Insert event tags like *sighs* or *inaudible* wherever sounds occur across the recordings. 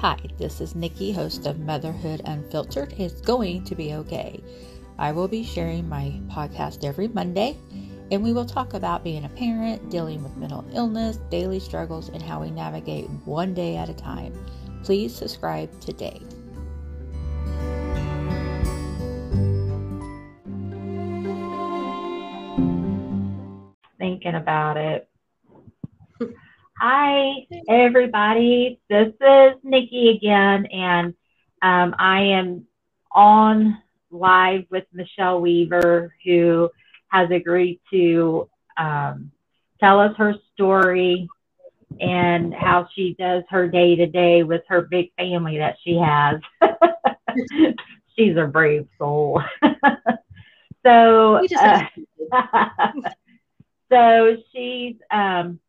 Hi, this is Nikki, host of Motherhood Unfiltered. It's going to be okay. I will be sharing my podcast every Monday, and we will talk about being a parent, dealing with mental illness, daily struggles, and how we navigate one day at a time. Please subscribe today. Hi, everybody. This is Nikki again, and um, I am on live with Michelle Weaver, who has agreed to um, tell us her story and how she does her day to day with her big family that she has. *laughs* She's a brave soul. *laughs* so, uh, *laughs* so she's um,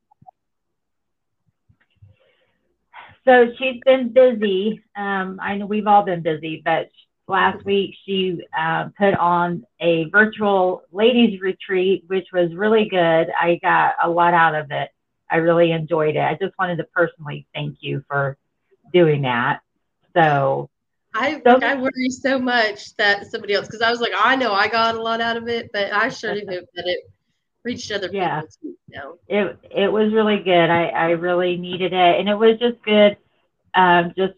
so she's been busy. Um, I know we've all been busy, but last week she uh, put on a virtual ladies retreat, which was really good. I got a lot out of it. I really enjoyed it. I just wanted to personally thank you for doing that. So I so, I worry so much that somebody else because I was like I know I got a lot out of it, but I sure *laughs* do hope that it reached other yeah. people It it was really good. I I really needed it, and it was just good. Um, just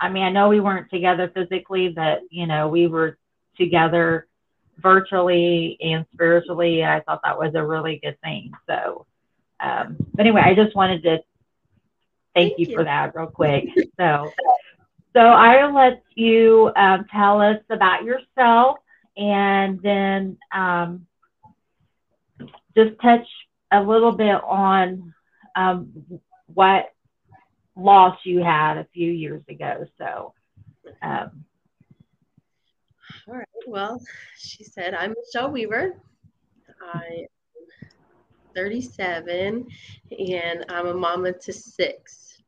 I mean, I know we weren't together physically, but you know, we were together virtually and spiritually. And I thought that was a really good thing. So, um, but anyway, I just wanted to thank, thank you, you, for that real quick. So, so I'll let you um, tell us about yourself and then um, just touch a little bit on um, what loss you had a few years ago. So, um, all right. Well, she said, I'm Michelle Weaver. I am 37 and I'm a mama to six.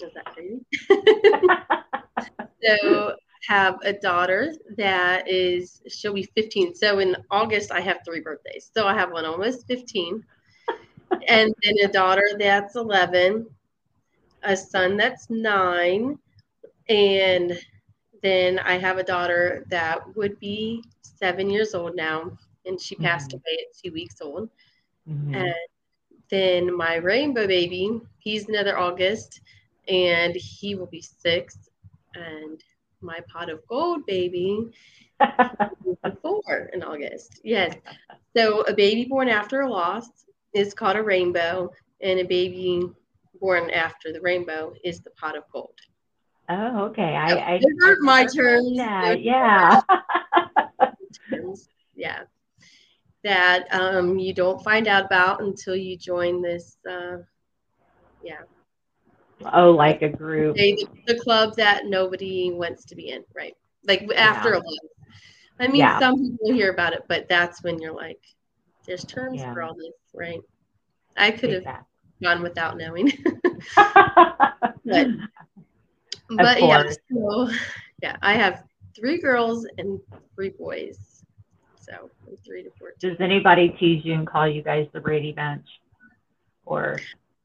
Is that crazy? *laughs* so, have a daughter that is, she'll be 15. So, in August, I have three birthdays. So, I have one almost 15, and then a daughter that's 11 a son that's nine, and then I have a daughter that would be seven years old now, and she passed mm-hmm. away at two weeks old. Mm-hmm. And then my rainbow baby, he's another August, and he will be six. And my pot of gold baby, *laughs* four in August. Yes. So a baby born after a loss is called a rainbow, and a baby born after the rainbow is the pot of gold. Oh, okay. I, I, I heard my terms. That. *laughs* Yeah. *laughs* yeah. That um, you don't find out about until you join this. Uh, yeah. Oh, like a group. They, the, the club that nobody wants to be in, right? Like after yeah. a while. I mean, yeah. some people hear about it, but that's when you're like, there's terms yeah. for all this, right? I could have gone without knowing. *laughs* *laughs* but but yeah, so yeah, I have three girls and three boys. So from three to four. Does anybody tease you and call you guys the Brady Bunch? Or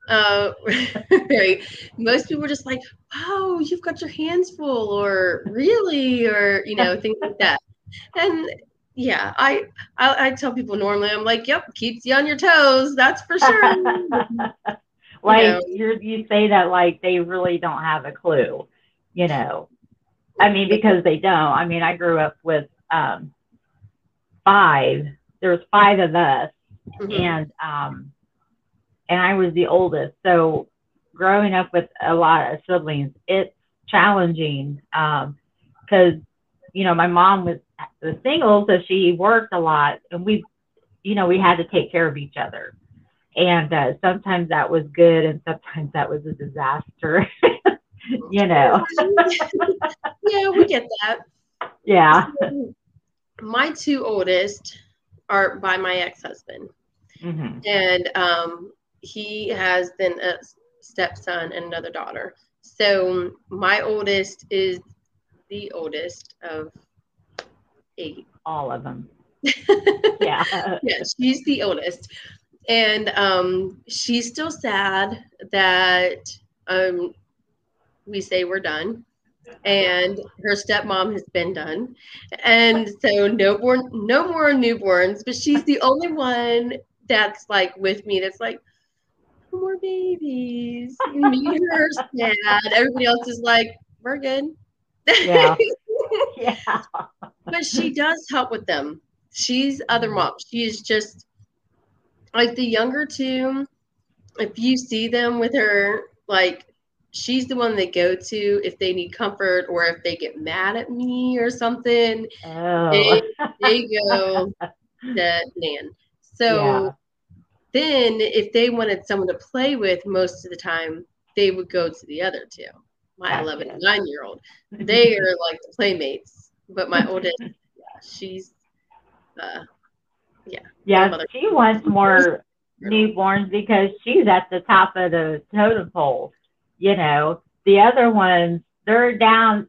uh *laughs* right. Most people are just like, oh, you've got your hands full, or really, or you know, things like that. And yeah, I, I, I tell people normally I'm like, yep, keeps you on your toes. That's for sure. *laughs* like you, know. you you say that like they really don't have a clue, you know. I mean, because they don't. I mean, I grew up with um, five. There was five of us, mm-hmm. and um, and I was the oldest. So growing up with a lot of siblings, it's challenging because um, you know my mom was the single, so she worked a lot, and we, you know, we had to take care of each other. And uh, sometimes that was good, and sometimes that was a disaster. *laughs* you know. *laughs* yeah, we get that. Yeah. *laughs* My two oldest are by my ex-husband, mm-hmm. and um, he has then a stepson and another daughter. So my oldest is the oldest of eight. All of them. *laughs* yeah. yeah, she's the oldest. And um, she's still sad that um, we say we're done. And her stepmom has been done. And so no born no more newborns, but she's the only one that's like with me that's like, no more babies. Me and her sad. Everybody else is like, we're good. Yeah. *laughs* yeah. but she does help with them. She's other mm-hmm. mom. She is just like the younger two. If you see them with her, like she's the one they go to if they need comfort or if they get mad at me or something. Oh. They, they go *laughs* to Nan. So Yeah. then if they wanted someone to play with most of the time, they would go to the other two. My Gotcha. 11 and 9 year old. *laughs* They are like the playmates. But my oldest, *laughs* yeah, she's uh yeah, yeah she wants *laughs* more newborns because she's at the top of the totem pole. You know, the other ones, they're down.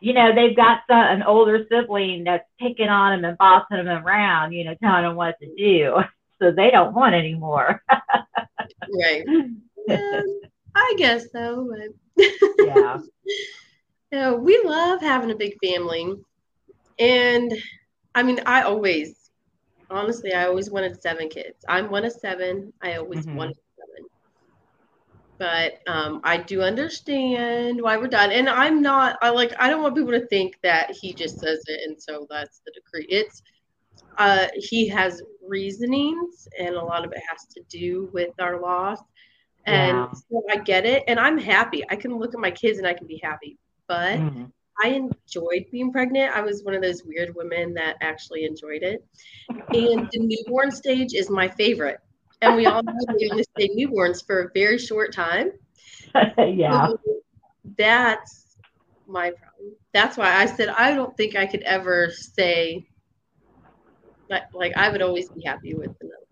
You know, they've got some, an older sibling that's picking on them and bossing them around. You know, telling them what to do. So they don't want any more. right. Um, I guess so, but yeah. *laughs* Yeah, we love having a big family. And I mean, I always, honestly, I always wanted seven kids. I'm one of seven. I always Mhm. wanted seven. But um, I do understand why we're done. And I'm not, I like, I don't want people to think that he just says it and so that's the decree. It's, uh, he has reasonings and a lot of it has to do with our loss. And Yeah. so I get it. And I'm happy. I can look at my kids and I can be happy. But Mhm. I enjoyed being pregnant. I was one of those weird women that actually enjoyed it. And the newborn stage is my favorite. And we all know we only stay newborns for a very short time. *laughs* yeah. So that's my problem. That's why I said I don't think I could ever say like, like I would always be happy with another.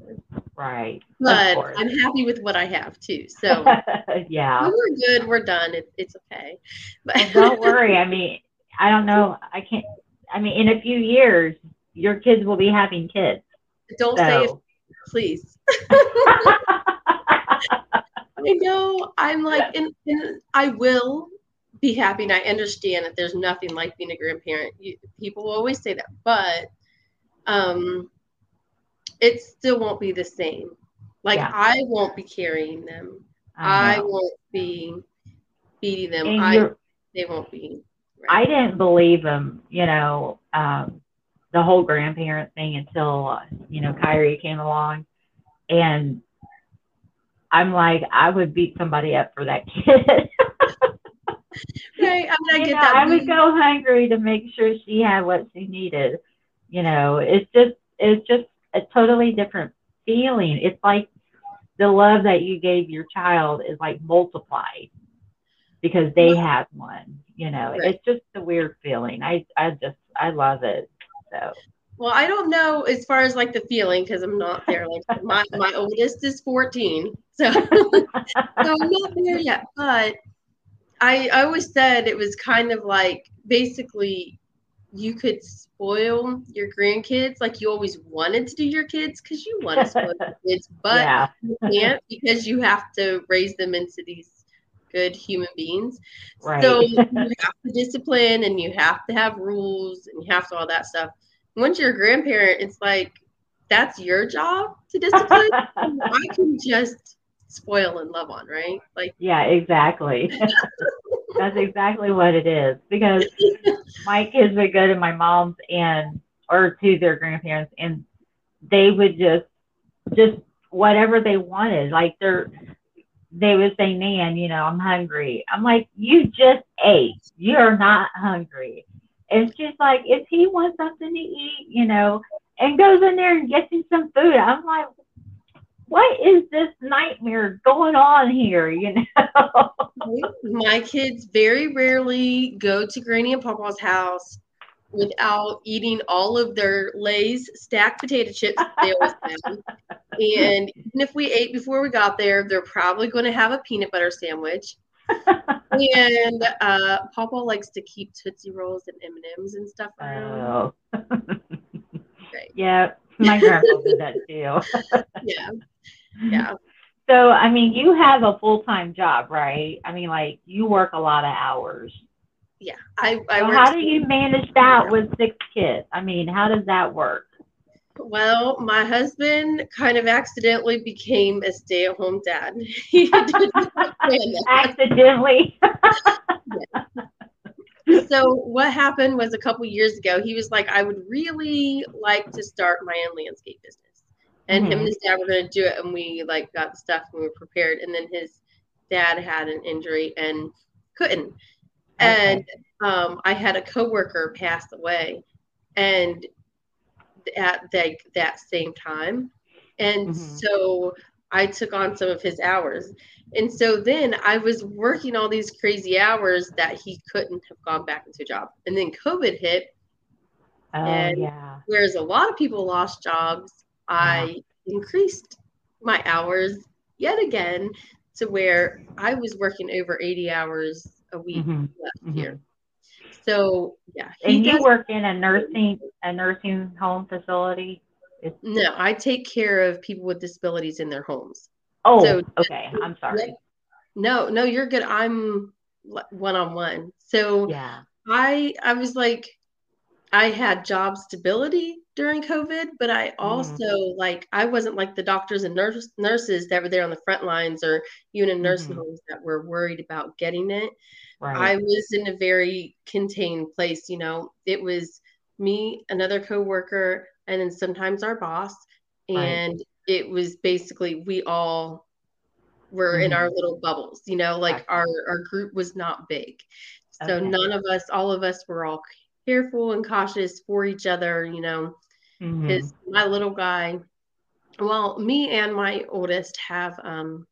Right. But. I'm happy with what I have too. So *laughs* yeah. we're good, we're done. It, it's okay. But Well, don't *laughs* worry. I mean, I don't know. I can't. I mean, in a few years, your kids will be having kids. don't say it, please. *laughs* I know. I'm like, and, and I will be happy, and I understand that there's nothing like being a grandparent. You, people will always say that, but um, it still won't be the same. Like Yeah. I won't be carrying them. I I won't be feeding them. And I they won't be. I didn't believe them, you know, um, the whole grandparent thing until, uh, you know, Kyrie came along. And I'm like, I would beat somebody up for that *laughs* kid. Right. I mean, I get know, that. I would We- go hungry to make sure she had what she needed. You know, it's just it's just a totally different feeling. It's like the love that you gave your child is like multiplied because they had one. You know, Right. it's just a weird feeling. I I just I love it. So Well, I don't know as far as like the feeling because I'm not there. Like my my oldest is 14, so *laughs* so I'm not there yet. But I I always said it was kind of like basically you could spoil your grandkids like you always wanted to do your kids because you want to *laughs* spoil your kids, but yeah, you can't because you have to raise them into these good human beings. right. So you have to discipline and you have to have rules and you have to all that stuff. Once you're a grandparent, it's like that's your job to discipline. *laughs* I can just spoil and love on, right? Like yeah, exactly. *laughs* That's exactly what it is because my kids would go to my mom's and or to their grandparents and they would just just whatever they wanted. Like they're they would say nan you know i'm hungry. I'm like you just ate. You're not hungry. And she's like if he wants something to eat you know and goes in there and gets him some food i'm like what is this nightmare going on here you know *laughs* my kids very rarely go to Granny and Papa's house without eating all of their Lay's Stax potato chips they always have. And even if we ate before we got there, they're probably going to have a peanut butter sandwich. and uh, Papa likes to keep Tootsie Rolls and M and M's and stuff around. Oh. *laughs* Right. yeah, my grandpa did that too. *laughs* Yeah, yeah. So, I mean, you have a full time job, right? I mean, like you work a lot of hours. Yeah, I. I so how do you manage that with six kids? I mean, how does that work? Well, my husband kind of accidentally became a stay at home dad. *laughs* He *laughs* did not plan. Accidentally. So what happened was a couple years ago he was like i would really like to start my own landscape business. And him Mhm. and his dad were going to do it and we like got the stuff and we were prepared. And then his dad had an injury and couldn't. And um, i had a coworker pass away and at that, that same time. And Mhm. so i took on some of his hours and so then I was working all these crazy hours that he couldn't have gone back into a job. And then COVID hit, Oh And- yeah. whereas a lot of people lost jobs, I increased my hours yet again to where I was working over 80 hours a week Mhm. last Mhm. year. So yeah, And you work in a nursing a nursing home facility. It's, no, I take care of people with disabilities in their homes. Oh, So- okay. I'm sorry. No, no, you're good. I'm one on one. So Yeah. I I was like I had job stability during COVID, but I Mm-hmm. also like I wasn't like the doctors and nurse, nurses that were there on the front lines or even in nursing Mhm. homes that were worried about getting it. Right. I was in a very contained place, you know. It was me, another coworker, and then sometimes our boss. Right. It was basically we all were in Mhm. our little bubbles, you know, like our our group was not big. So Okay. none of us, all of us were all careful and cautious for each other, you know, Mhm. because my little guy, well, me and my oldest have um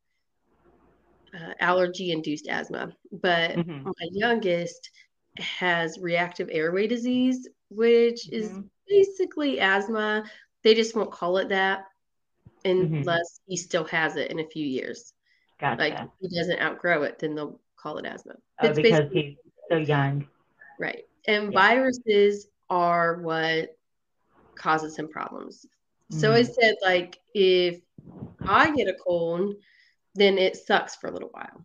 uh, allergy induced asthma, but Mhm. my youngest has reactive airway disease, which is Mhm. basically asthma. They just won't call it that Mhm. unless he still has it in a few years. Gotcha. Like he doesn't outgrow it, then they'll call it asthma. oh, It's because basically he's so young. right. And Yeah. viruses are what causes him problems. So I said, like, if I get a cold, then it sucks for a little while.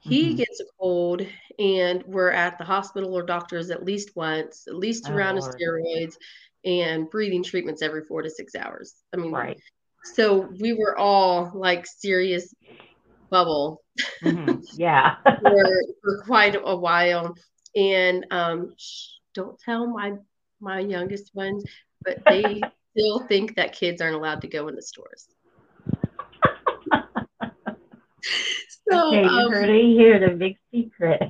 He Mhm. gets a cold, and we're at the hospital or doctors at least once, at least Oh, round of steroids and breathing treatments every four to six hours. I mean, Right. So we were all like serious bubble Mhm. *laughs* Yeah. for, *laughs* for quite a while. And um, shh, don't tell my my youngest ones, but they *laughs* still think that kids aren't allowed to go in the stores. So, okay, you um, heard it here, the big secret.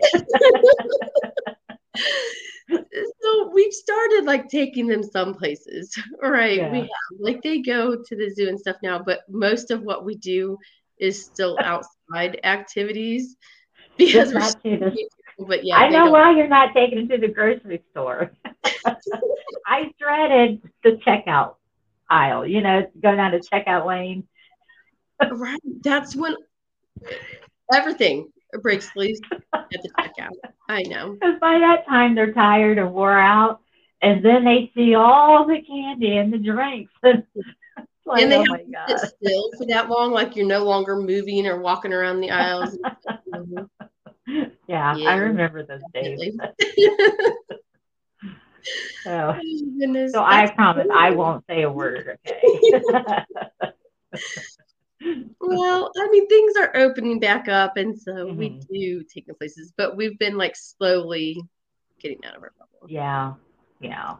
So we've started like taking them some places. *laughs* Right, we have like they go to the zoo and stuff now, but most of what we do is still *laughs* outside activities because Just we're not so to the people, but yeah, I know why you're not taking it to the grocery store. *laughs* I dreaded the checkout aisle, you know, go down the checkout lane. right. That's when everything breaks loose at the checkout. I know. *laughs* Because by that time they're tired and wore out. And then they see all the candy and the drinks. *laughs* And like, and they oh have to sit still for that long, like you're no longer moving or walking around the aisles. Yeah, *laughs* Yeah, I remember those days. So, Oh, oh goodness. so I promise I won't say a word, okay? Well, I mean, things are opening back up, and so we Mhm. do take them places, but we've been like slowly getting out of our bubble. yeah, yeah.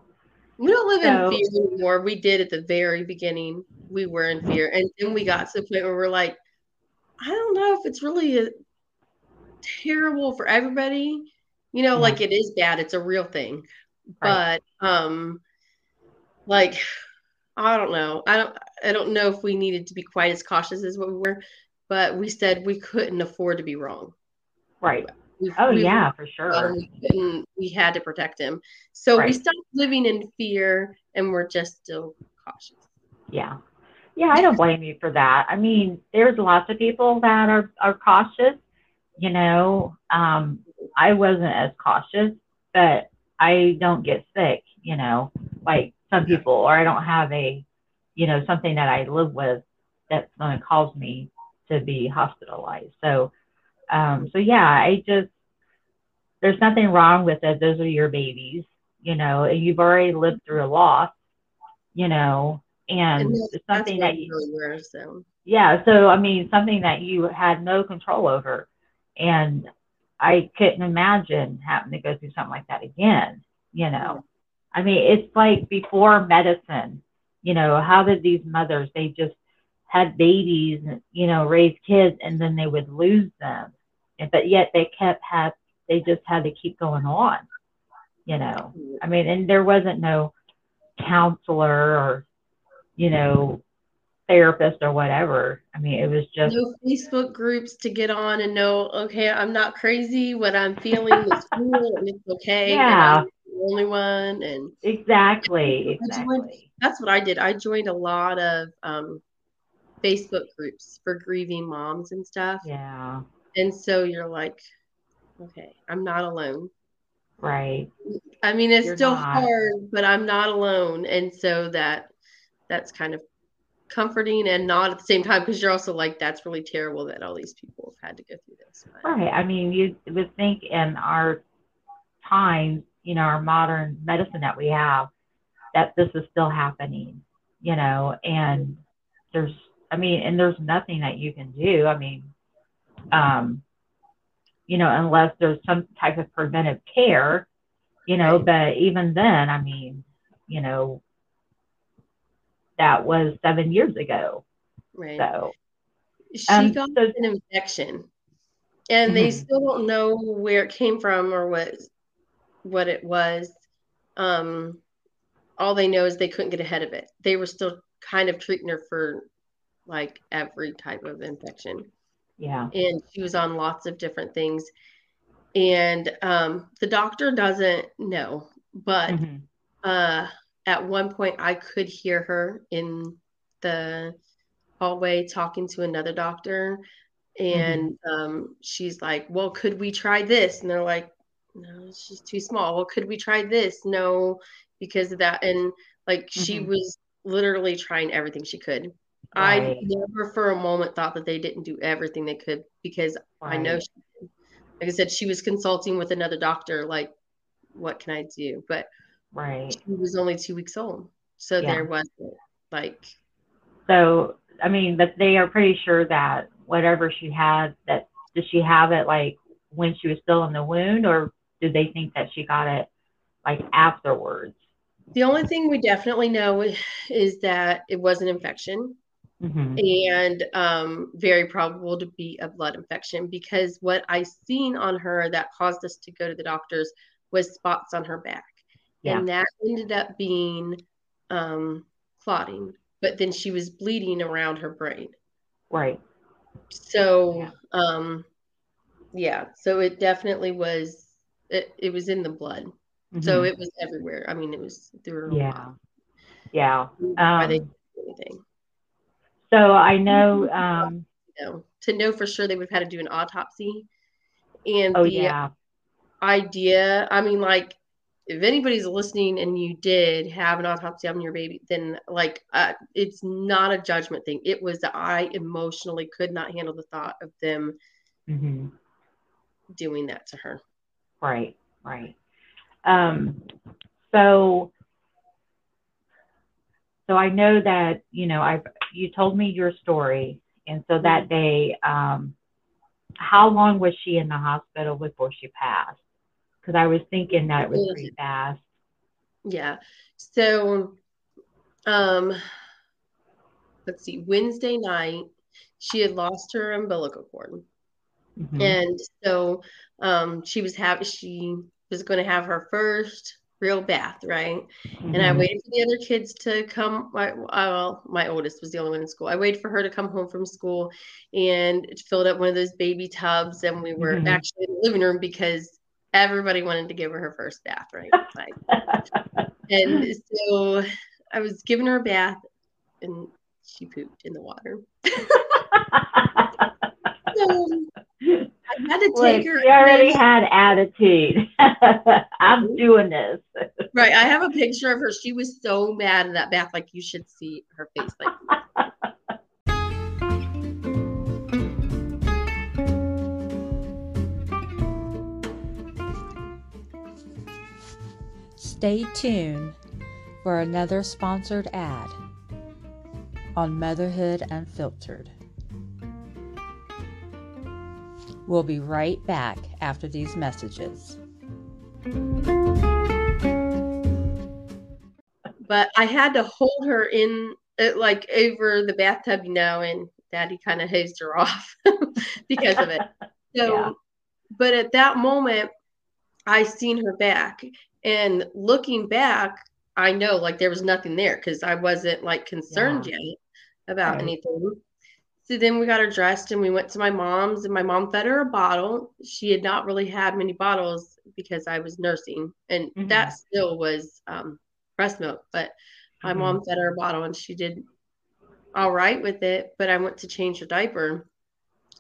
We don't live So- in fear anymore. We did at the very beginning. We were in fear, and then we got to the point where we're like, I don't know if it's really a, terrible for everybody. You know, Yeah. like it is bad. It's a real thing, Right. but um, like I don't know. I don't. I don't know if we needed to be quite as cautious as what we were, but we said we couldn't afford to be wrong. Right. We, Oh, we yeah, for sure. we. We had to protect him, so we stopped living in fear, and we're just still cautious. Yeah. Yeah, I don't blame you for that. I mean, there's lots of people that are, are cautious. You know, um, I wasn't as cautious, but I don't get sick, you know, like some people, or I don't have a, you know, something that I live with that's going to cause me to be hospitalized. So, um, so yeah, I just there's nothing wrong with it. Those are your babies, you know, and you've already lived through a loss, you know, and, and it's something that you really were, so. yeah. So I mean, something that you had no control over, and I couldn't imagine having to go through something like that again. You know, I mean, it's like before medicine. You know, how did these mothers? They just had babies, you know, raise kids, and then they would lose them. But yet they kept had they just had to keep going on. You know, I mean, and there wasn't no counselor or, you know, therapist or whatever. I mean, it was just no Facebook groups to get on and know, okay, I'm not crazy. What I'm feeling is *laughs* cool and it's okay. Yeah. the only one. And exactly, exactly. Joined, that's what I did. I joined a lot of um, Facebook groups for grieving moms and stuff. Yeah. And so you're like, okay, I'm not alone. Right. I mean, it's you're still not. hard, but I'm not alone. And so that that's kind of comforting and not at the same time because you're also like that's really terrible that all these people have had to go through this. Right. I mean you would think in our times you know our modern medicine that we have that this is still happening you know and there's i mean and there's nothing that you can do. I mean um you know unless there's some type of preventive care you know but even then i mean you know that was seven years ago. Right. So she um, got so, an infection, and mm-hmm. they still don't know where it came from or what what it was. Um, all they know is they couldn't get ahead of it. They were still kind of treating her for like every type of infection. Yeah. And she was on lots of different things. And um, the doctor doesn't know, but mm-hmm. uh, at one point I could hear her in the hallway talking to another doctor and mm-hmm. um, she's like well could we try this and they're like no she's too small well could we try this no because of that and like mm-hmm. she was literally trying everything she could right. i never for a moment thought that they didn't do everything they could because right. i know she, like i said she was consulting with another doctor like what can i do but Right. She was only two weeks old. So yeah. there wasn't like. So, I mean, but they are pretty sure that whatever she had, that did she have it like when she was still in the wound or did they think that she got it like afterwards? The only thing we definitely know is that it was an infection. Mm-hmm. and um, very probable to be a blood infection because what I seen on her that caused us to go to the doctors was spots on her back. Yeah. And that ended up being um, clotting, but then she was bleeding around her brain. Right. So, yeah. um, yeah, so it definitely was, it, it was in the blood. Mm-hmm. So it was everywhere. I mean, it was through. Yeah. Yeah. Um, they anything. So I know, um, you know, to know for sure they would have had to do an autopsy. And oh, the yeah. idea, I mean, like, if anybody's listening and you did have an autopsy on your baby, then like uh, it's not a judgment thing. It was that I emotionally could not handle the thought of them mm-hmm. doing that to her. Right, right. Um, so, so I know that you know I've you told me your story, and so that mm-hmm. day, um, how long was she in the hospital before she passed? Because I was thinking that it was pretty fast. Yeah. So, um, let's see. Wednesday night, she had lost her umbilical cord, mm-hmm. and so um, she was having she was going to have her first real bath, right? Mm-hmm. And I mm-hmm. waited for the other kids to come. My, well, my oldest was the only one in school. I waited for her to come home from school and filled up one of those baby tubs, and we were mm-hmm. actually in the living room because everybody wanted to give her her first bath, right? Like, and so I was giving her a bath and she pooped in the water. *laughs* so I had to take her. She already had attitude. *laughs* I'm mm-hmm. doing this. right. I have a picture of her. She was so mad in that bath. Like you should see her face. Like *laughs* Stay tuned for another sponsored ad on Motherhood Unfiltered. We'll be right back after these messages. But I had to hold her in, uh, like, over the bathtub, you know, and daddy kind of hosed her off *laughs* because of it. So, *laughs* yeah. but at that moment, I seen her back. And looking back, I know like there was nothing there because I wasn't like concerned yeah. yet about right. anything. So then we got her dressed and we went to my mom's, and my mom fed her a bottle. She had not really had many bottles because I was nursing, and mm-hmm. that still was um, breast milk. But my mm-hmm. mom fed her a bottle and she did all right with it. But I went to change her diaper,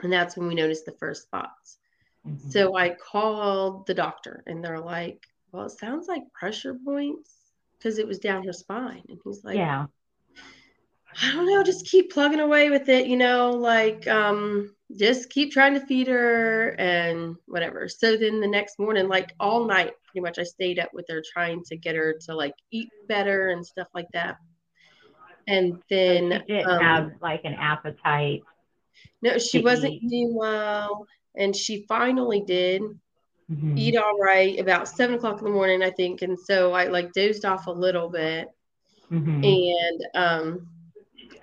and that's when we noticed the first spots. Mm-hmm. So I called the doctor, and they're like, Well, it sounds like pressure points because it was down her spine. And he's like, Yeah I don't know, just keep plugging away with it, you know, like um just keep trying to feed her and whatever. So then the next morning, like all night, pretty much I stayed up with her trying to get her to like eat better and stuff like that. And then she didn't um, have like an appetite. No, she wasn't eat. eating well. And she finally did mm-hmm. eat all right about seven o'clock in the morning, I think. And so I like dozed off a little bit. Mm-hmm. And um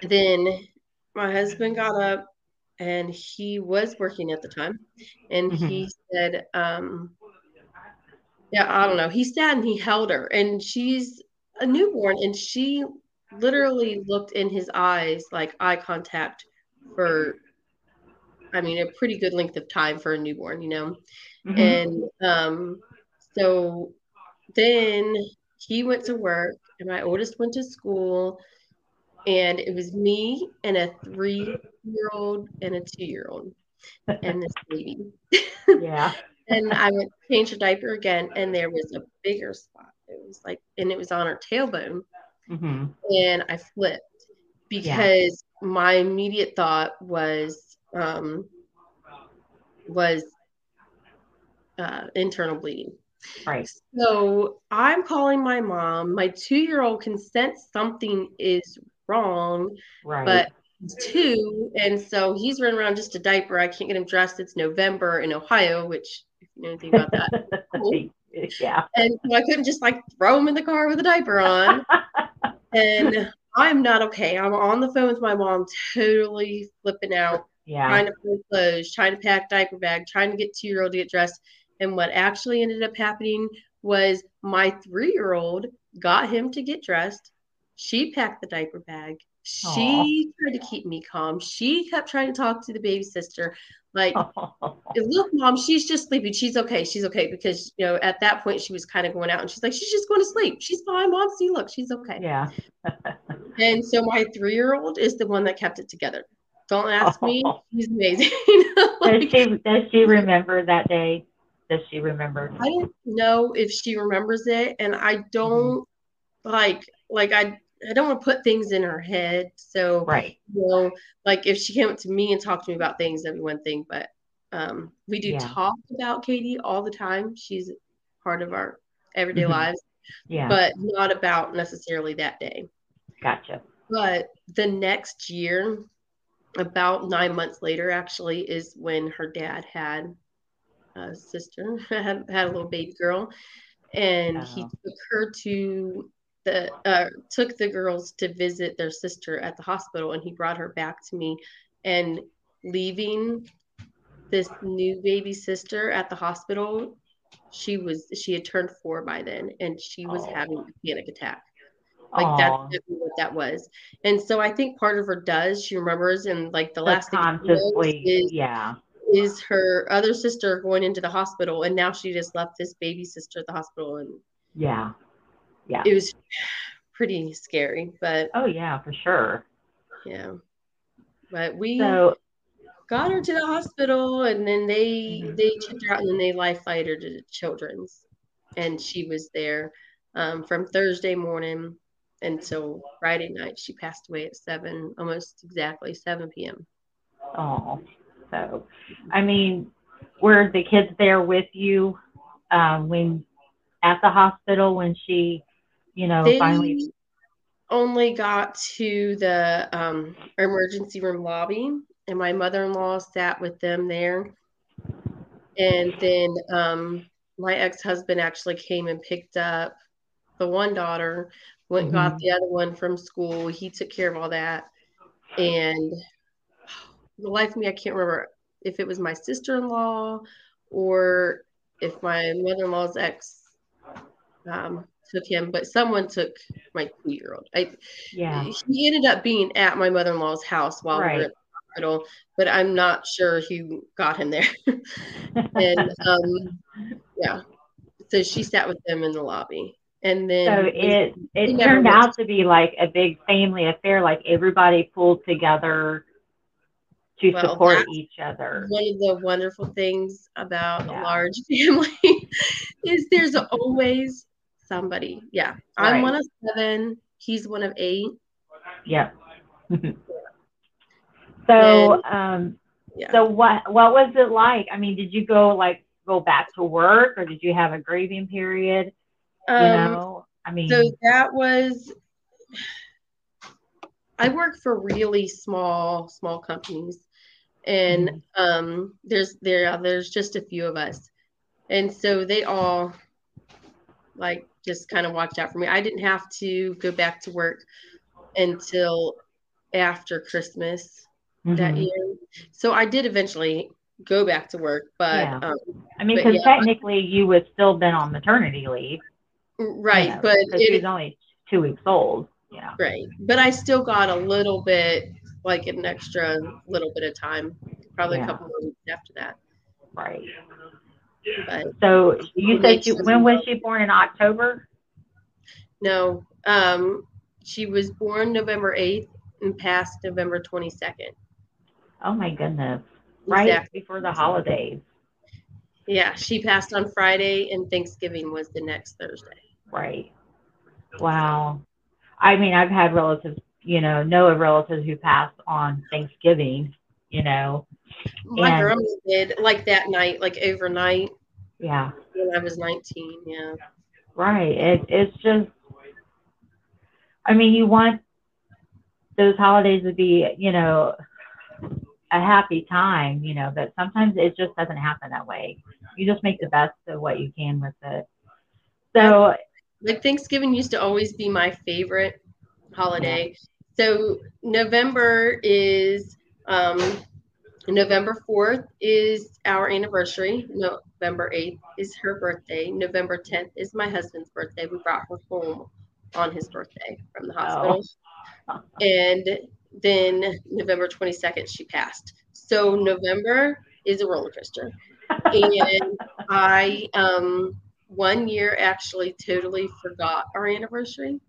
then my husband got up and he was working at the time and mm-hmm. he said um yeah i don't know he sat and he held her and she's a newborn and she literally looked in his eyes like eye contact for i mean a pretty good length of time for a newborn you know mm-hmm. and um so then he went to work and my oldest went to school and it was me and a three year old and a two year old and this baby. *laughs* Yeah. and I went to change her diaper again, and there was a bigger spot. It was like, and it was on her tailbone. Mm-hmm. And I flipped because yeah. my immediate thought was, um, was uh, internal bleeding. Right. So I'm calling my mom. My two year old can sense something is wrong. Right. But two, and so he's running around just a diaper. I can't get him dressed. It's November in Ohio, which if you know anything about that. *laughs* cool. Yeah. And so I couldn't just like throw him in the car with a diaper on. *laughs* and I'm not okay. I'm on the phone with my mom, totally flipping out. Yeah. Trying to put clothes, trying to pack diaper bag, trying to get two year old to get dressed. And what actually ended up happening was my three year old got him to get dressed. She packed the diaper bag. She Aww. tried to keep me calm. She kept trying to talk to the baby sister. Like, *laughs* look, mom, she's just sleeping. She's okay. She's okay. Because, you know, at that point, she was kind of going out and she's like, she's just going to sleep. She's fine, mom. See, look, she's okay. Yeah. *laughs* and so my three year old is the one that kept it together. Don't ask me. *laughs* She's amazing. *laughs* like, does, she, does she remember that day? Does she remember? I don't know if she remembers it. And I don't mm-hmm. like, like, I, I don't want to put things in her head. So, right. You know, like if she came up to me and talked to me about things, that'd be one thing. But um, we do yeah. talk about Katie all the time. She's part of our everyday mm-hmm. lives. Yeah. But not about necessarily that day. Gotcha. But the next year, about nine months later, actually, is when her dad had a sister, *laughs* had, had a little baby girl. And oh. he took her to the uh, took the girls to visit their sister at the hospital, and he brought her back to me. And leaving this new baby sister at the hospital, she was she had turned four by then, and she was oh. having a panic attack. Like Aww. that's what that was. And so I think part of her does she remembers, and like the last thing is yeah is her other sister going into the hospital, and now she just left this baby sister at the hospital, and yeah yeah it was pretty scary but oh yeah for sure yeah but we so, got her to the hospital and then they mm-hmm. they checked her out and then they life flight her to children's and she was there um, from thursday morning until friday night she passed away at 7 almost exactly 7 p.m oh so i mean were the kids there with you um, when at the hospital when she, you know, They finally? only got to the um, emergency room lobby, and my mother in law sat with them there. And then um, my ex husband actually came and picked up the one daughter, went and got the other one from school. He took care of all that. And the life of me, I can't remember if it was my sister in law or if my mother in law's ex um, took him, but someone took my two year old. I Yeah. he ended up being at my mother in law's house while we Right. were at the hospital, but I'm not sure who got him there. *laughs* and um, yeah, so she sat with them in the lobby, and then So it it turned out to be like a big family affair. Like everybody pulled together to Well, support each other. one of the wonderful things about Yeah. a large *laughs* family is there's always somebody. Yeah, I'm one of seven. He's one of eight. Yep. *laughs* so um Yeah. so what what was it like? I mean, did you go like go back to work or did you have a grieving period? You Um, know, I mean, So that was. I work for really small, small companies, and Mm-hmm. um, there's there there's just a few of us, and so they all like just kind of watched out for me. I didn't have to go back to work until after Christmas that mhm. year, so I did eventually go back to work, but Yeah. um, I mean, because yeah. technically you would still been on maternity leave, you right, know, but it, was only two weeks old. Yeah, Right. But I still got a little bit, like an extra little bit of time, probably Yeah. a couple more weeks after that. right. But So you said she, when was she born in October? no, um, she was born November 8th and passed November 22nd. Oh my goodness! Right Exactly. before the holidays. Yeah, she passed on Friday and Thanksgiving was the next Thursday. Right. Wow. I mean, I've had relatives, you know, know of relatives who passed on Thanksgiving, you know. My And- grandma did like that night, like overnight Yeah. when I was 19. Yeah. Right. It, it's just, I mean, you want those holidays to be, you know, a happy time, you know, but sometimes it just doesn't happen that way. You just make the best of what you can with it. So, like Thanksgiving used to always be my favorite holiday. So November is um, November fourth is our anniversary. November eighth is her birthday. November tenth is my husband's birthday. We brought her home on his birthday from the hospital, *laughs* and then November twenty second she passed. So November is a roller coaster *laughs* and I um one year actually totally forgot our anniversary.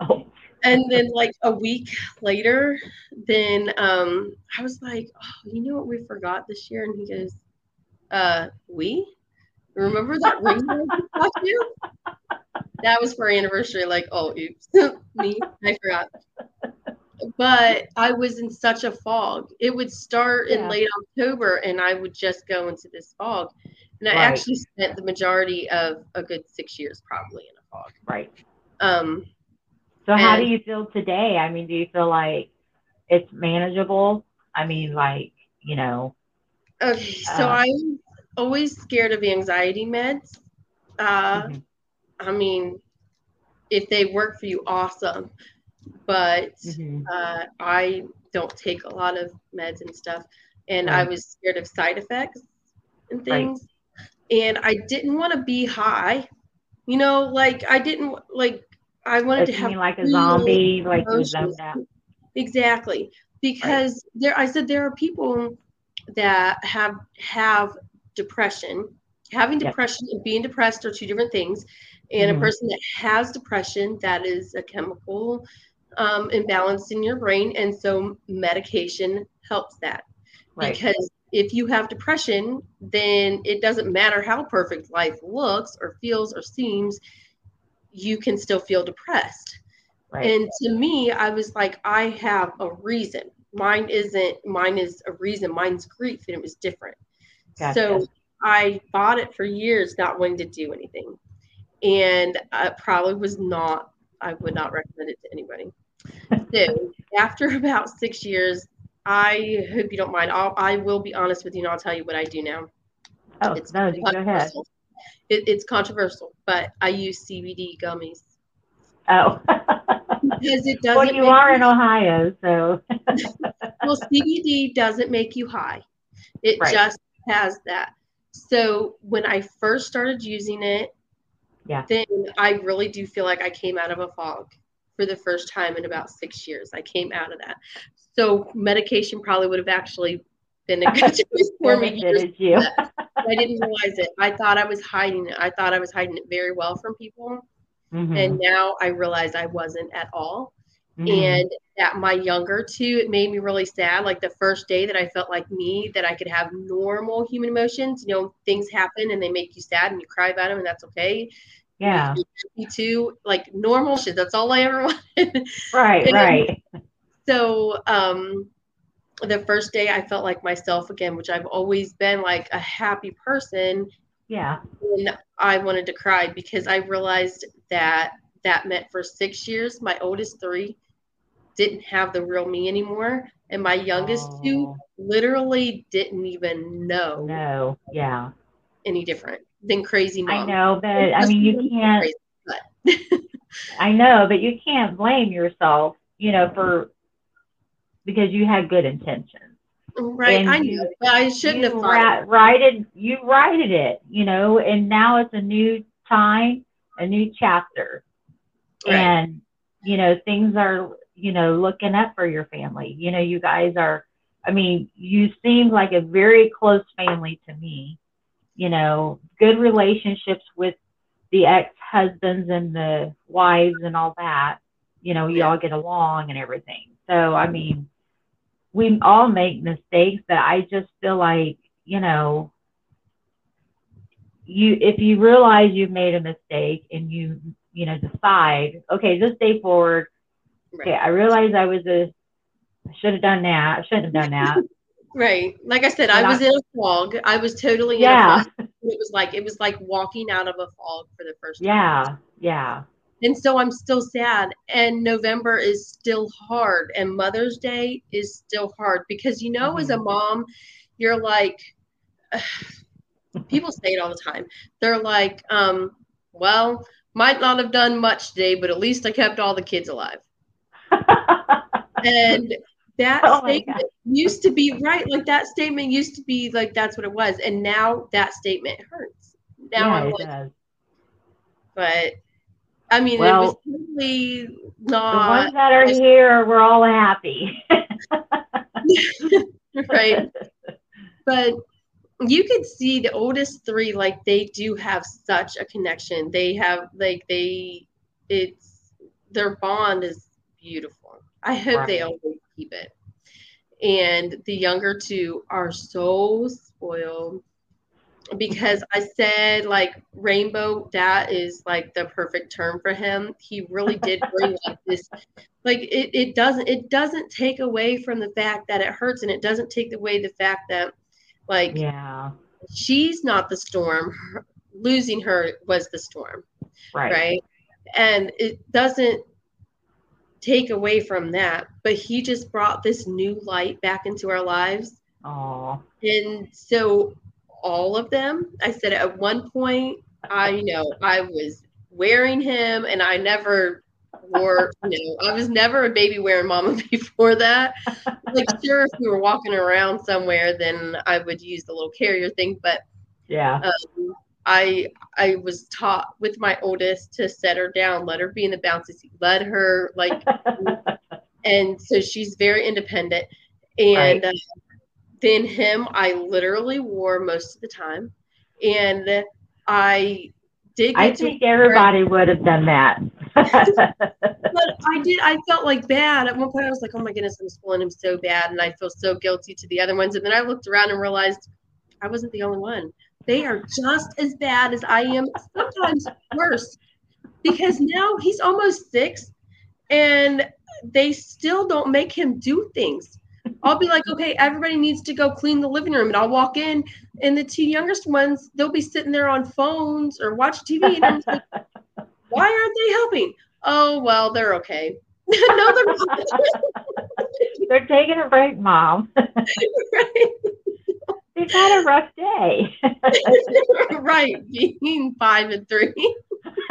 oh, And then like a week later, then um I was like, Oh, you know what we forgot this year? And he goes, Uh, we? Remember that ring that I *laughs* you? That was for our anniversary, like, oh oops, *laughs* me, I forgot. But I was in such a fog. It would start in late October and I would just go into this fog. And I Right. actually spent the majority of a good six years probably in a fog. right. Um, So, how do you feel today? I mean, do you feel like it's manageable? I mean, like, you know, okay, so Uh, I'm always scared of anxiety meds. Uh, mhm, I mean, if they work for you, awesome. But mhm. uh, I don't take a lot of meds and stuff, and I was scared of side effects and Right. things, and I didn't want to be high. You know, like I didn't like. I wanted to have like a zombie, like you emotions. zoned out? Exactly. Because there I said there are people that have have depression. Having Yep. depression and being depressed are two different things. And Mhm. a person that has depression, that is a chemical um, imbalance in your brain. And so medication helps that. Right. Because if you have depression, then it doesn't matter how perfect life looks or feels or seems, you can still feel depressed. Right. And to me, I was like, I have a reason. Mine isn't, mine is a reason. Mine's grief, and it was different. Gotcha. So I fought it for years, not wanting to do anything. and I probably was not. I would not recommend it to anybody. *laughs* so after about six years, I hope you don't mind. I'll, I will be honest with you, and I'll tell you what I do now. Oh, it's no, go ahead. It, it's controversial, but I use CBD gummies. Oh. because it *laughs* doesn't. Well, you are in Ohio, so. *laughs* well, CBD doesn't make you high. It right. just has that. So when I first started using it, yeah, then I really do feel like I came out of a fog for the first time in about six years. I came out of that. So medication probably would have actually been a *laughs* good choice for me. you. *laughs* I didn't realize it. I thought I was hiding it. I thought I was hiding it very well from people. Mm-hmm. And now I realize I wasn't at all. Mm-hmm. And at my younger two, it made me really sad. Like the first day that I felt like me, that I could have normal human emotions. You know, things happen and they make you sad and you cry about them, and that's okay. Yeah. Me too. Like normal shit. That's all I ever *laughs* wanted. Right, and right. So, um, the first day I felt like myself again, which I've always been like a happy person. Yeah. And I wanted to cry because I realized that that meant for six years, my oldest three didn't have the real me anymore. And my youngest oh. two literally didn't even know. No, yeah. Any different than crazy mom. I know, but I mean, you can't. Crazy, *laughs* I know, but you can't blame yourself, you know, for because you had good intentions. Right, and I you, know, but I shouldn't have ra- righted. You righted it, you know, and now it's a new time, a new chapter, right. and you know things are, you know, looking up for your family. You know, you guys are. I mean, you seem like a very close family to me. You know, good relationships with the ex-husbands and the wives and all that. You know, you all get along and everything. So, I mean, we all make mistakes, but I just feel like, you know, you if you realize you've made a mistake and you, you know, decide, okay, this day forward, okay, I realize I was a I should have done that. I shouldn't have done that. *laughs* right. Like I said, I was in a fog. I was totally yeah. It was like it was like walking out of a fog for the first time. Yeah. Yeah and so i'm still sad and november is still hard and mother's day is still hard because you know mm-hmm. as a mm-hmm. mom you're like *sighs* people say it all the time they're like um, well might not have done much today but at least i kept all the kids alive *laughs* and that oh statement used to be right like that statement used to be like that's what it was and now that statement hurts now yeah, i'm like does. but I mean, well, it was totally not. The ones that are here, we're all happy. *laughs* right. But you could see the oldest three, like they do have such a connection. They have, like, they, it's, their bond is beautiful. I hope right. they always keep it. And the younger two are so spoiled because I said like rainbow that is like the perfect term for him. He really did *laughs* bring like this like it, it doesn't it doesn't take away from the fact that it hurts and it doesn't take away the fact that like yeah she's not the storm losing her was the storm right right and it doesn't take away from that but he just brought this new light back into our lives Oh. And so all of them. I said at one point, I you know I was wearing him, and I never wore. You know, I was never a baby wearing mama *laughs* before that. Like, sure, if we were walking around somewhere, then I would use the little carrier thing. But yeah, um, I I was taught with my oldest to set her down, let her be in the bouncy seat, let her like, *laughs* and so she's very independent. And right. uh, then him I literally wore most of the time. And I did I think everybody would have done that. *laughs* but I did I felt like bad. At one point I was like, oh my goodness, I'm spoiling him so bad and I feel so guilty to the other ones. And then I looked around and realized I wasn't the only one. They are just as bad as I am, sometimes worse. Because now he's almost six and they still don't make him do things. I'll be like, okay, everybody needs to go clean the living room, and I'll walk in, and the two youngest ones, they'll be sitting there on phones or watch TV, and I'm like, *laughs* Why aren't they helping? Oh, well, they're okay. *laughs* no, they're not. *laughs* They're taking a break, mom. right. They've had a rough day. *laughs* right. Being five and three. *laughs*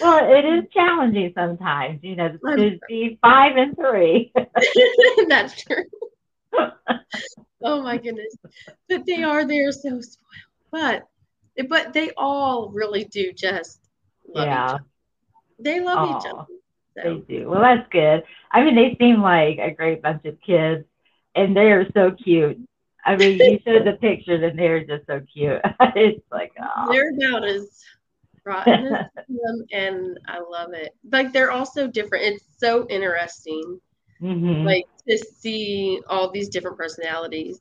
well, it is challenging sometimes, you know, to be five and three. *laughs* That's true. oh my goodness. But they are they're so spoiled. But but they all really do just love Yeah. each other. They love Aw, each other. They do. Well, that's good. I mean, they seem like a great bunch of kids, and they are so cute. I mean, you showed the pictures, and they're just so cute. *laughs* it's like, oh, they're about as rotten as *laughs* them, and I love it. Like they're also different. It's so interesting, hmm like to see all these different personalities.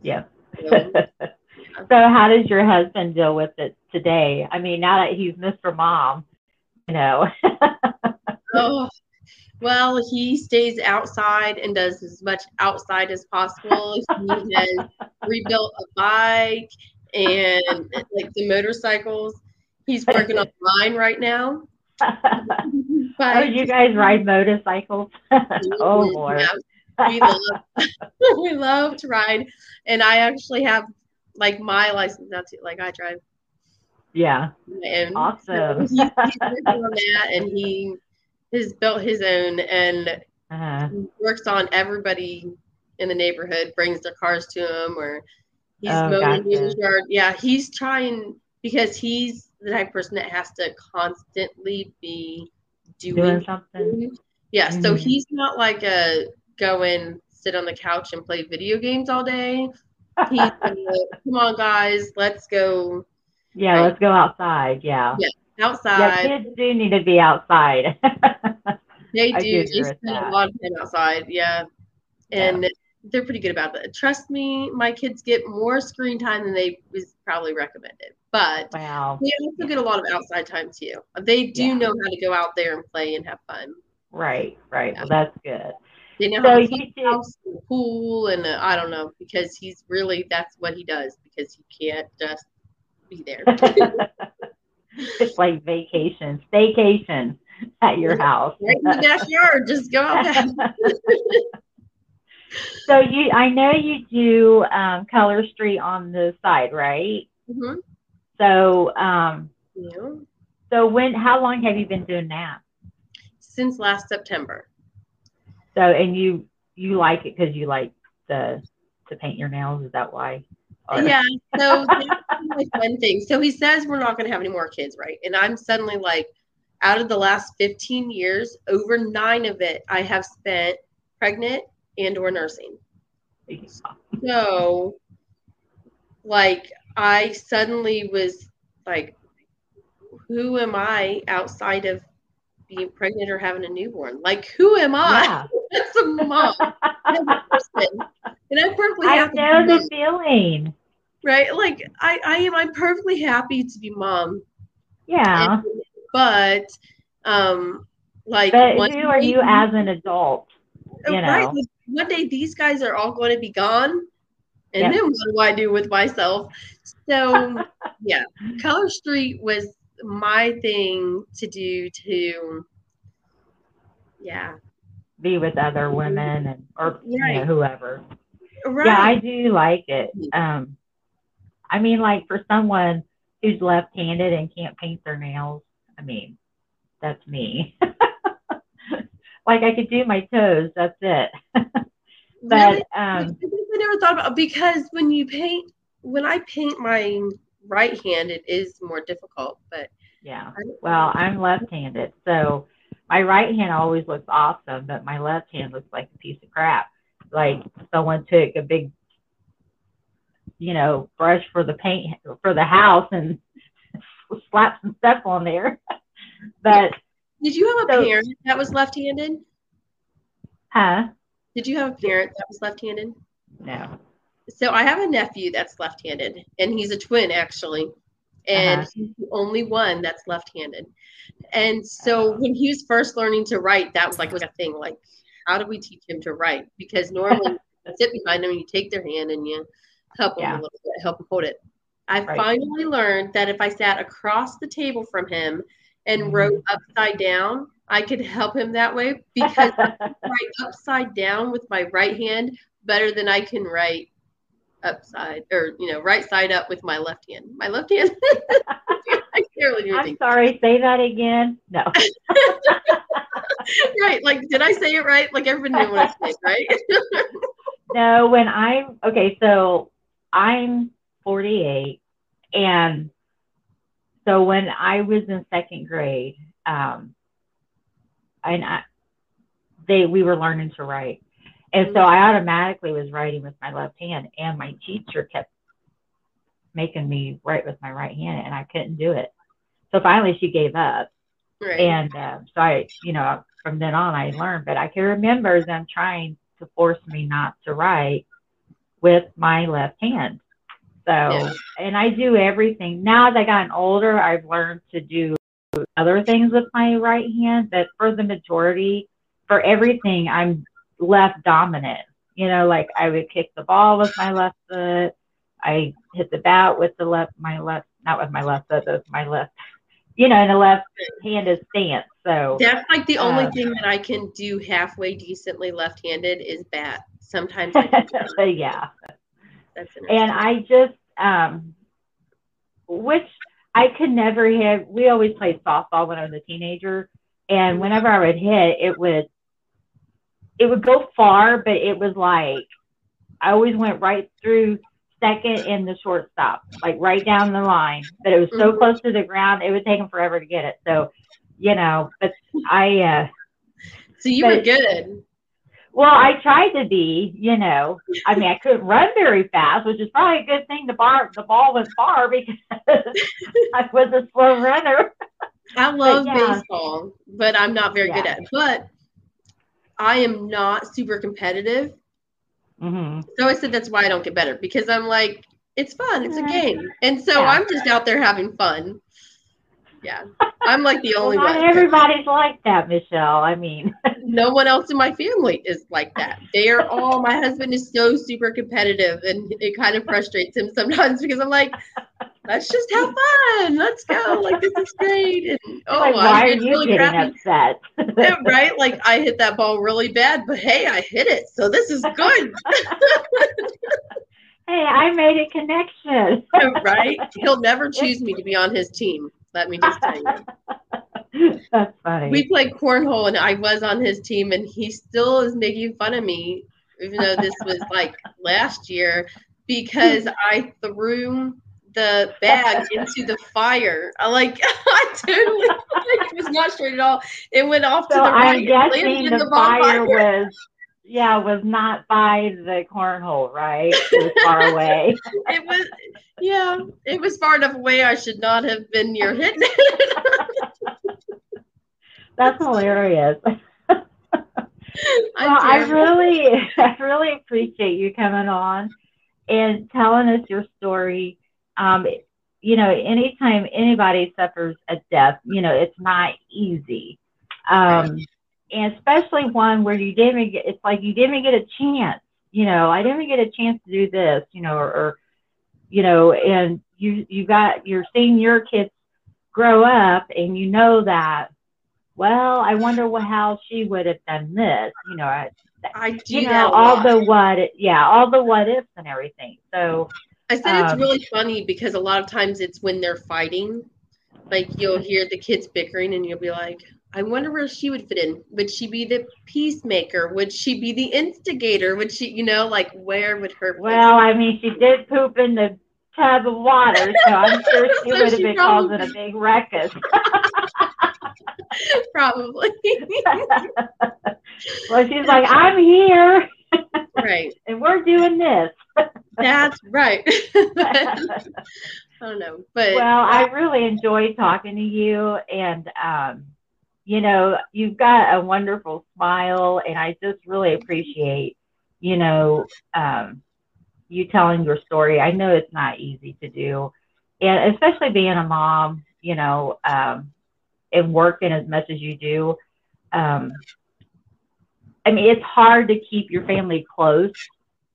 yeah. So, *laughs* so, how does your husband deal with it today? I mean, now that he's Mr. Mom, you know. oh, well, he stays outside and does as much outside as possible. He has *laughs* rebuilt a bike and like the motorcycles. He's working on mine right now. *laughs* oh, But you guys ride motorcycles? *laughs* oh, mm-hmm. Lord. Yeah, we love we love to ride, and I actually have like my license now too. Like I drive yeah. own. Awesome. So he's, he's working on that, and he has built his own and Uh, works on everybody in the neighborhood. Brings their cars to him, or he's Oh, mowing his yard. Yeah, he's trying because he's the type of person that has to constantly be doing doing something. Yeah, so Mhm. he's not like a go and sit on the couch and play video games all day. He's *laughs* gonna, come on, guys, let's go yeah, Right. let's go outside. Yeah. Yeah, Yeah, kids do need to be outside. *laughs* they do. They spend that. a lot of time outside. Yeah, and they're pretty good about that. Trust me, my kids get more screen time than they was probably recommended, but wow. they also get a lot of outside time too. They do Yeah. know how to go out there and play and have fun. Right, right. Well, that's good. They know So how to house and pool and uh, I don't know because he's really that's what he does because he can't just be there. *laughs* *laughs* *laughs* it's like vacation, staycation at your house. right in the *laughs* backyard, just go *laughs* out so you, I know you do um, Color Street on the side, right? hmm So, um, Yeah. so when, how long have you been doing that? Since last September. So, and you, you like it because you like the to paint your nails? Is that why? Or- Yeah. So *laughs* like one thing. So he says we're not going to have any more kids, right? And I'm suddenly like, out of the last 15 years, over nine of it I have spent pregnant and or nursing. So, like, I suddenly was like, who am I outside of being pregnant or having a newborn? Like, who am I? Yeah. *laughs* As a mom, as a person. And I'm perfectly I know the feeling. Right? Like, I, I am. I'm perfectly happy to be mom. Yeah. And- but, um, like, But who are day- you as an adult? you right? know. like, One day these guys are all going to be gone, and Yeah. then what do I do with myself? So, *laughs* yeah, Color Street was my thing to do to, yeah, Be with other women and or you know, whoever. right. Yeah, I do like it. Um, I mean, like for someone who's left-handed and can't paint their nails, I mean, that's me. *laughs* like I could do my toes, that's it. *laughs* Really? But um, I never thought about because when you paint, when I paint my right hand, it is more difficult. But yeah. Well, I'm left-handed, so my right hand always looks awesome, but my left hand looks like a piece of crap. Like someone took a big, you know, brush for the paint for the house and *laughs* slap some stuff on there. *laughs* but did you have a So- parent that was left-handed? huh? Did you have a parent that was left-handed? No. So I have a nephew that's left-handed, and he's a twin actually, and Uh-huh. he's the only one that's left-handed. And so Oh. when he was first learning to write, that was like was a thing. Like, how do we teach him to write? Because normally *laughs* you sit behind them, and you take their hand and you help him Yeah. a little bit, help them hold it. I Right. finally learned that if I sat across the table from him and Mhm. wrote upside down, I could help him that way because I *laughs* can write upside down with my right hand better than I can write upside or you know right side up with my left hand. My left hand, *laughs* I can't really do I'm sorry, say that again. No. *laughs* right? Like, did I say it right? Like everyone knew what I said, right? no, when I'm okay, so I'm 48, and so when I was in second grade, um, and I, they we were learning to write, and so I automatically was writing with my left hand, and my teacher kept making me write with my right hand, and I couldn't do it. So finally, she gave up. right. And uh, so I, you know, from then on I learned, but I can remember them trying to force me not to write with my left hand. So, Yeah. and I do everything. Now that I've gotten older, I've learned to do other things with my right hand, but for the majority, for everything, I'm left dominant. You know, like I would kick the ball with my left foot. I hit the bat with the left, my left, not with my left foot, but with my left, you know, and the left hand is stance. So, That's like the only Um, thing that I can do halfway decently left-handed is bat. Sometimes I can *laughs* do yeah. That's. And I just, um, which I could never hit. We always played softball when I was a teenager, and whenever I would hit, it would, it would go far, but it was like I always went right through second and the shortstop, like right down the line. But it was so Mhm. close to the ground, it would take them forever to get it. So, you know, but I. uh so you were good. Well, I tried to be, you know. I mean, I couldn't run very fast, which is probably a good thing. The bar, the ball was far *laughs* because I was a slow runner. I love yeah. baseball, but I'm not very good at it. But I am not super competitive. Mm-hmm. So I said that's why I don't get better because I'm like, it's fun, it's a game. And so Yeah. I'm just out there having fun. Yeah. I'm like the Well, only not one. everybody's like that, Michelle. I mean, *laughs* no one else in my family is like that. They are all my husband is so super competitive and it kind of frustrates him sometimes *laughs* because I'm like, let's just have fun. Let's go. Like this is great. And oh like, I why are you really getting crappy. upset? *laughs* Right? Like I hit that ball really bad, but hey, I hit it. So this is good. *laughs* hey, I made a connection. right? He'll never choose me to be on his team. Let me just tell you. *laughs* That's funny. We played cornhole and I was on his team and he still is making fun of me, even though this was like *laughs* last year, because I threw the bag into the fire. I like *laughs* I totally like it was not straight at all. It went off to so the I'm right, landed guessing in the, the fire bonfire. was, yeah, was not by the cornhole, right? It was far away. It was yeah, it was far enough away I should not have been near hitting it. That's hilarious. *laughs* Well, I really, *laughs* I really appreciate you coming on and telling us your story. Um, you know, anytime anybody suffers a death, you know, it's not easy. Um, and especially one where you didn't get, it's like you didn't get a chance, you know, I didn't get a chance to do this, you know, or, or you know, and you, you got, you're seeing your kids grow up and you know that, well, I wonder what, how she would have done this, you know, I, I do you know, all lot. the what, yeah, all the what ifs and everything. So, I said it's Um, really funny because a lot of times it's when they're fighting. Like you'll hear the kids bickering and you'll be like, I wonder where she would fit in. Would she be the peacemaker? Would she be the instigator? Would she, you know, like where would her well, I mean, she did poop in the tub of water, so I'm sure she *laughs* So would have been probably- causing a big ruckus. *laughs* *laughs* probably. *laughs* well, she's like, I'm here right. *laughs* and we're doing this. That's right. I don't know. But well, I really enjoyed talking to you, and um, you know, you've got a wonderful smile, and I just really appreciate, you know, um, you telling your story. I know it's not easy to do, and especially being a mom, you know, um, and working as much as you do. Um, I mean, it's hard to keep your family close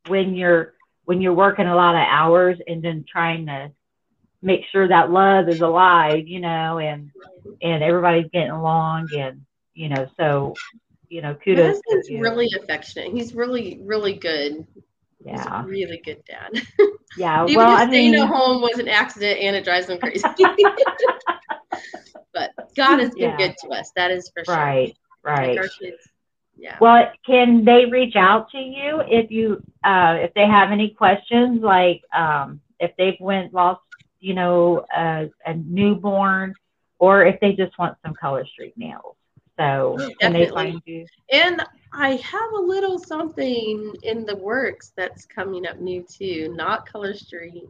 when you're when you're working a lot of hours and then trying to make sure that love is alive, you know, and and everybody's getting along, and you know, so you know, kudos. My husband's really affectionate. He's really, really good. He's yeah, a really good dad. yeah. *laughs* Even well, just I staying mean, at home was an accident and it drives him crazy. *laughs* *laughs* God has been Yeah. good to us. That is for sure. right, right. kids. Yeah. Well, can they reach out to you if you uh, if they have any questions, like um, if they've went lost, you know, a, a newborn, or if they just want some Color Street nails? So Oh, can they definitely. find you? And I have a little something in the works that's coming up new too. Not Color Street.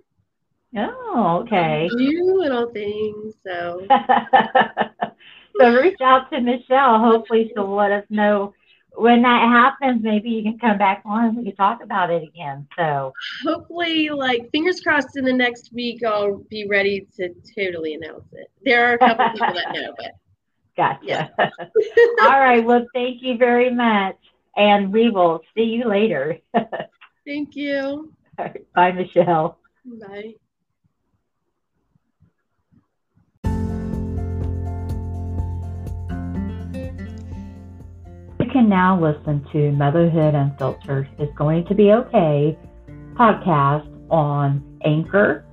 Oh, okay. New little things. So *laughs* so reach out to Michelle. Hopefully, she'll let us know when that happens. Maybe you can come back on and we can talk about it again. So hopefully, like fingers crossed, in the next week I'll be ready to totally announce it. There are a couple people that know, but *laughs* gotcha. Yeah. *laughs* All right. Well, thank you very much. And we will see you later. thank you. Bye, Michelle. Bye. Can now listen to Motherhood Unfiltered is Going to Be Okay podcast on Anchor,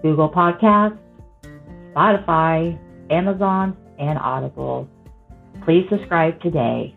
Google Podcasts, Spotify, Amazon, and Audible. Please subscribe today.